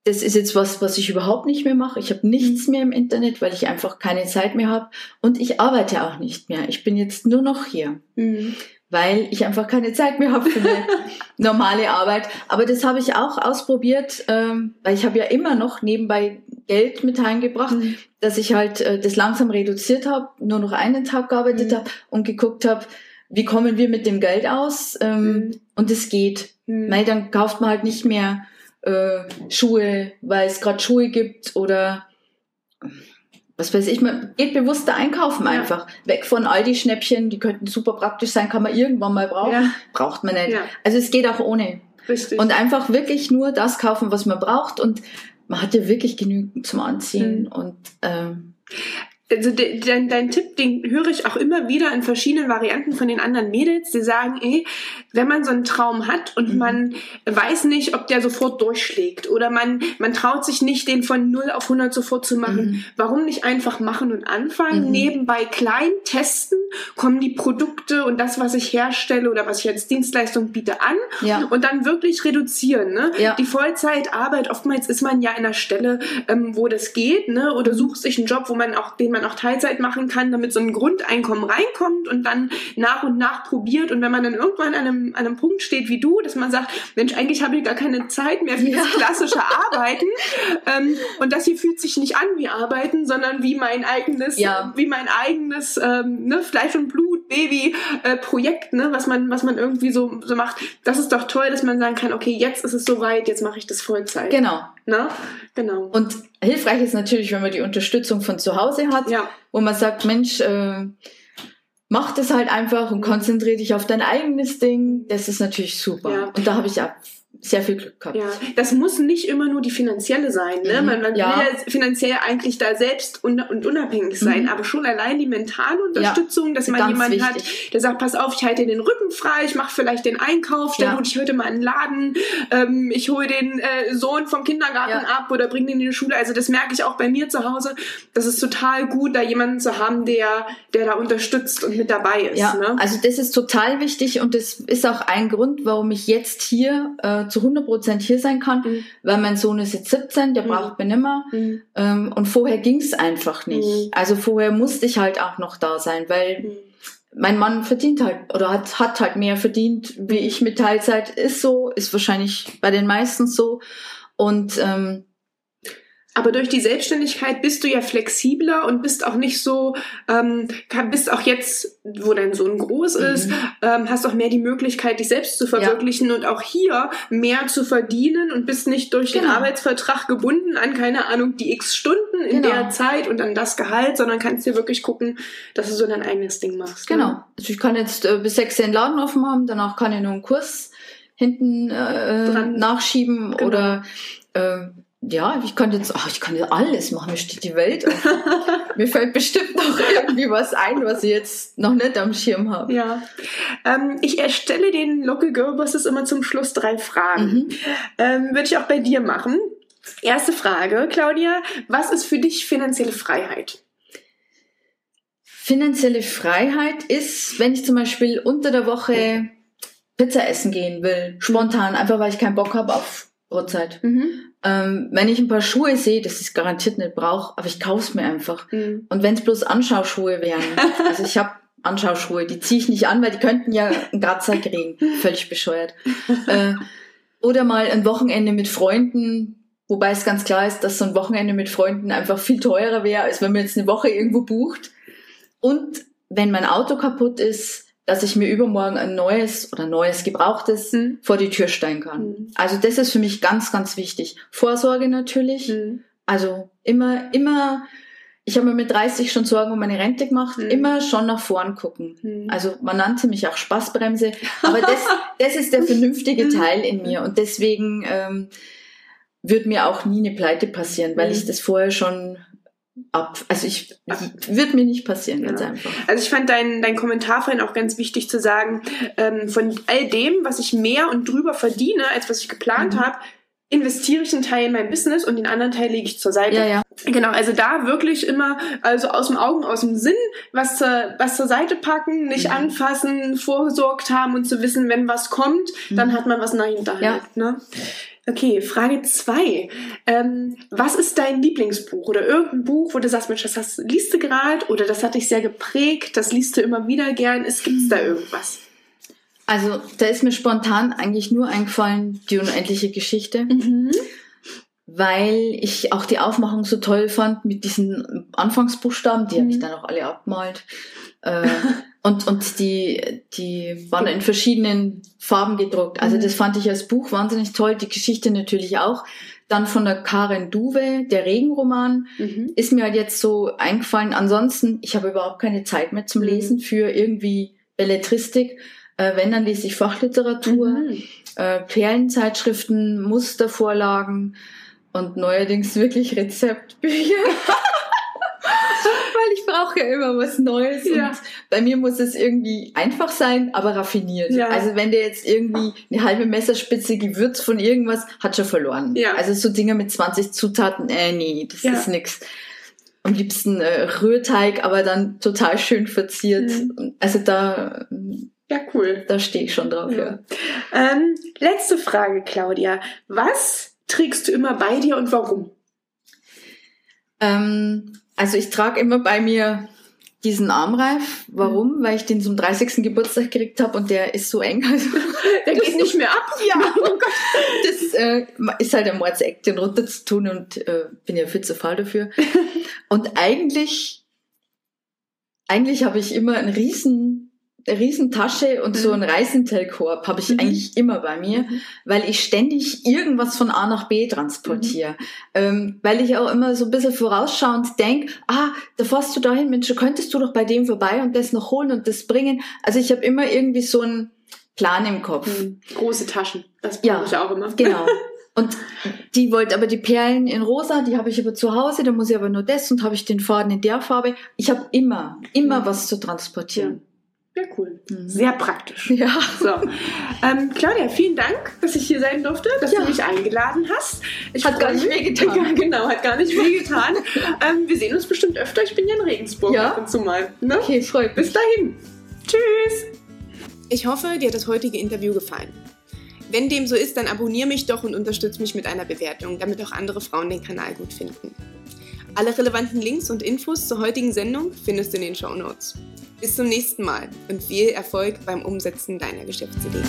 das ist jetzt was, was ich überhaupt nicht mehr mache. Ich habe nichts mhm. mehr im Internet, weil ich einfach keine Zeit mehr habe. Und ich arbeite auch nicht mehr. Ich bin jetzt nur noch hier, mhm. weil ich einfach keine Zeit mehr habe für eine normale Arbeit. Aber das habe ich auch ausprobiert, ähm, weil ich habe ja immer noch nebenbei Geld mit heimgebracht, mhm. dass ich halt äh, das langsam reduziert habe, nur noch einen Tag gearbeitet mhm. habe und geguckt habe, wie kommen wir mit dem Geld aus? Ähm, mhm. Und es geht. Mhm. Weil dann kauft man halt nicht mehr äh, Schuhe, weil es gerade Schuhe gibt oder was weiß ich, man geht bewusster einkaufen ja. einfach. Weg von all die Schnäppchen, die könnten super praktisch sein, kann man irgendwann mal brauchen. Ja. Braucht man nicht. Ja. Also es geht auch ohne. Richtig. Und einfach wirklich nur das kaufen, was man braucht. Und man hat ja wirklich genügend zum Anziehen. Mhm. Und ähm, also de, dein, dein Tipp, den höre ich auch immer wieder in verschiedenen Varianten von den anderen Mädels, die sagen, ey, wenn man so einen Traum hat und mhm. man weiß nicht, ob der sofort durchschlägt oder man, man traut sich nicht, den von 0 auf 100 sofort zu machen, mhm. warum nicht einfach machen und anfangen, mhm. nebenbei klein testen, kommen die Produkte und das, was ich herstelle oder was ich als Dienstleistung biete an ja. und dann wirklich reduzieren. Ne? Ja. Die Vollzeitarbeit, oftmals ist man ja in einer Stelle, ähm, wo das geht, ne? oder mhm. sucht sich einen Job, wo man auch den man auch Teilzeit machen kann, damit so ein Grundeinkommen reinkommt und dann nach und nach probiert. Und wenn man dann irgendwann an einem, an einem Punkt steht wie du, dass man sagt, Mensch, eigentlich habe ich gar keine Zeit mehr für ja. das klassische Arbeiten. ähm, und das hier fühlt sich nicht an wie Arbeiten, sondern wie mein eigenes, ja. wie mein eigenes ähm, ne, Fleisch und Blut, Baby äh, Projekt, ne, was man, was man irgendwie so, so macht. Das ist doch toll, dass man sagen kann, okay, jetzt ist es soweit, jetzt mache ich das Vollzeit. Genau. Ne? Genau. Und hilfreich ist natürlich, wenn man die Unterstützung von zu Hause hat, ja. wo man sagt, Mensch, äh, mach das halt einfach und konzentriere dich auf dein eigenes Ding. Das ist natürlich super. Ja. Und da habe ich ja sehr viel Glück gehabt. Ja, das muss nicht immer nur die finanzielle sein. Ne? Mhm. Man, man ja. will ja finanziell eigentlich da selbst un und unabhängig sein, mhm. aber schon allein die mentale Unterstützung, ja, dass man jemanden hat, der sagt, pass auf, ich halte den Rücken frei, ich mache vielleicht den Einkauf, stell ja. ich heute mal einen Laden, ähm, ich hole den äh, Sohn vom Kindergarten ab oder bringe den in die Schule. Also das merke ich auch bei mir zu Hause. Das ist total gut, da jemanden zu haben, der, der da unterstützt und mit dabei ist. Ja, ne? also das ist total wichtig und das ist auch ein Grund, warum ich jetzt hier äh, zu 100 Prozent hier sein kann, mhm. weil mein Sohn ist jetzt 17, der mhm. braucht mich nimmer. Mhm. Ähm, und vorher ging es einfach nicht. Mhm. Also vorher musste ich halt auch noch da sein, weil mhm. mein Mann verdient halt oder hat, hat halt mehr verdient, wie ich mit Teilzeit. Ist so, ist wahrscheinlich bei den meisten so. Und ähm, Aber durch die Selbstständigkeit bist du ja flexibler und bist auch nicht so, ähm, bist auch jetzt, wo dein Sohn groß ist, mhm. ähm, hast auch mehr die Möglichkeit, dich selbst zu verwirklichen ja. und auch hier mehr zu verdienen und bist nicht durch genau. den Arbeitsvertrag gebunden an, keine Ahnung, die x Stunden in genau. der Zeit und an das Gehalt, sondern kannst dir wirklich gucken, dass du so dein eigenes Ding machst. Genau. Ne? Also ich kann jetzt äh, bis sechs den Laden offen haben, danach kann ich nur einen Kurs hinten äh, nachschieben genau. oder äh, ja, ich könnte jetzt, ach, ich kann ja alles machen, mir steht die Welt mir fällt bestimmt noch irgendwie was ein, was ich jetzt noch nicht am Schirm habe. Ja. Ähm, ich erstelle den Local Girl Bosses immer zum Schluss drei Fragen. Mhm. Ähm, Würde ich auch bei dir machen. Erste Frage, Claudia, was ist für dich finanzielle Freiheit? Finanzielle Freiheit ist, wenn ich zum Beispiel unter der Woche Pizza essen gehen will, spontan, einfach weil ich keinen Bock habe auf Brotzeit. Mhm. Ähm, wenn ich ein paar Schuhe sehe, das ist garantiert nicht brauche, aber ich kauf's mir einfach. Mhm. Und wenn es bloß Anschauschuhe wären, also ich habe Anschauschuhe, die ziehe ich nicht an, weil die könnten ja einen Gratzer kriegen. Völlig bescheuert. äh, oder mal ein Wochenende mit Freunden, wobei es ganz klar ist, dass so ein Wochenende mit Freunden einfach viel teurer wäre, als wenn man jetzt eine Woche irgendwo bucht. Und wenn mein Auto kaputt ist, dass ich mir übermorgen ein neues oder neues Gebrauchtes mhm. vor die Tür stellen kann. Mhm. Also das ist für mich ganz, ganz wichtig. Vorsorge natürlich. Mhm. Also immer, immer, ich habe mir mit 30 schon Sorgen um meine Rente gemacht, mhm. immer schon nach vorn gucken. Mhm. Also man nannte mich auch Spaßbremse, aber das, das ist der vernünftige mhm. Teil in mir und deswegen ähm, wird mir auch nie eine Pleite passieren, weil ich das vorher schon ab. Also ich wird mir nicht passieren, ganz ja. einfach. Also ich fand deinen dein Kommentar vorhin auch ganz wichtig zu sagen, ähm, von all dem, was ich mehr und drüber verdiene, als was ich geplant mhm. habe, investiere ich einen Teil in mein Business und den anderen Teil lege ich zur Seite. Ja, ja. Genau, also da wirklich immer, also aus dem Augen, aus dem Sinn, was, zur, was zur Seite packen, nicht mhm. anfassen, vorgesorgt haben und zu wissen, wenn was kommt, mhm. dann hat man was nach hinterhalt. Ja. Ne? Okay, Frage zwei. Ähm, was ist dein Lieblingsbuch oder irgendein Buch, wo du sagst, Mensch, das hast, liest du gerade oder das hat dich sehr geprägt, das liest du immer wieder gern. Es gibt da irgendwas? Also, da ist mir spontan eigentlich nur eingefallen, die unendliche Geschichte. Mhm. Weil ich auch die Aufmachung so toll fand mit diesen Anfangsbuchstaben, die mhm. habe ich dann auch alle abgemalt. Äh, und, und die, die waren in verschiedenen Farben gedruckt. Also mhm. das fand ich als Buch wahnsinnig toll. Die Geschichte natürlich auch. Dann von der Karen Duwe, der Regenroman, mhm. ist mir halt jetzt so eingefallen. Ansonsten, ich habe überhaupt keine Zeit mehr zum mhm. Lesen für irgendwie Belletristik. Äh, wenn, dann lese ich Fachliteratur, mhm. äh, Perlenzeitschriften, Mustervorlagen und neuerdings wirklich Rezeptbücher. weil ich brauche ja immer was Neues. Ja. Und bei mir muss es irgendwie einfach sein, aber raffiniert. Ja. Also wenn der jetzt irgendwie eine halbe Messerspitze Gewürz von irgendwas, hat schon verloren. Ja. Also so Dinge mit 20 Zutaten, äh, nee, das ja. ist nix. Am liebsten äh, Rührteig, aber dann total schön verziert. Mhm. Also da... Ja, cool. Da stehe ich schon drauf, ja. Ähm, letzte Frage, Claudia. Was trägst du immer bei dir und warum? Ähm, also ich trage immer bei mir diesen Armreif. Warum? Mhm. Weil ich den zum 30. Geburtstag gekriegt habe und der ist so eng. Also der geht nicht mehr ab. Ja, oh Gott. Das äh, ist halt ein Mordseck, den runter zu tun und äh, bin ja viel zu faul dafür. Und eigentlich, eigentlich habe ich immer einen riesen Riesentasche und mhm. so ein Reisentelkorb habe ich mhm. eigentlich immer bei mir, mhm. weil ich ständig irgendwas von A nach B transportiere. Mhm. Ähm, weil ich auch immer so ein bisschen vorausschauend denke, ah, da fährst du dahin, Mensch, könntest du doch bei dem vorbei und das noch holen und das bringen. Also ich habe immer irgendwie so einen Plan im Kopf. Mhm. Große Taschen, das brauche ja, ich auch immer. Genau. Und die wollte aber die Perlen in rosa, die habe ich aber zu Hause, da muss ich aber nur das und habe ich den Faden in der Farbe. Ich habe immer, immer mhm. was zu transportieren. Ja, cool. Mhm. Sehr praktisch. Ja. So. Ähm, Claudia, vielen Dank, dass ich hier sein durfte, dass ja. du mich eingeladen hast. Ich hat gar nicht wehgetan. Ja, genau, hat gar nicht wehgetan. ähm, wir sehen uns bestimmt öfter. Ich bin ja in Regensburg ja? ab und zu mal. Ne? Okay, freut mich. Bis dahin. Tschüss. Ich hoffe, dir hat das heutige Interview gefallen. Wenn dem so ist, dann abonniere mich doch und unterstütze mich mit einer Bewertung, damit auch andere Frauen den Kanal gut finden. Alle relevanten Links und Infos zur heutigen Sendung findest du in den Show Notes. Bis zum nächsten Mal und viel Erfolg beim Umsetzen deiner Geschäftsidee.